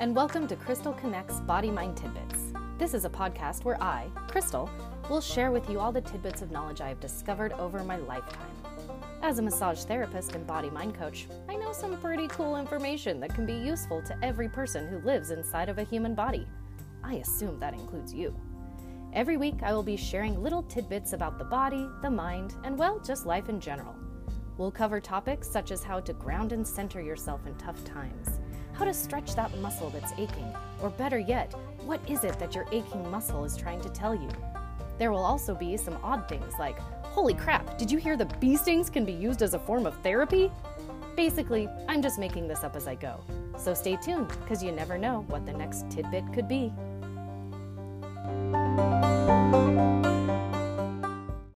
and welcome to Crystal Connects Body Mind Tidbits. This is a podcast where I, Crystal, will share with you all the tidbits of knowledge I have discovered over my lifetime. As a massage therapist and body mind coach, I know some pretty cool information that can be useful to every person who lives inside of a human body. I assume that includes you. Every week, I will be sharing little tidbits about the body, the mind, and well, just life in general. We'll cover topics such as how to ground and center yourself in tough times, how to stretch that muscle that's aching, or better yet, what is it that your aching muscle is trying to tell you? There will also be some odd things like, holy crap, did you hear the bee stings can be used as a form of therapy? Basically, I'm just making this up as I go. So stay tuned, because you never know what the next tidbit could be.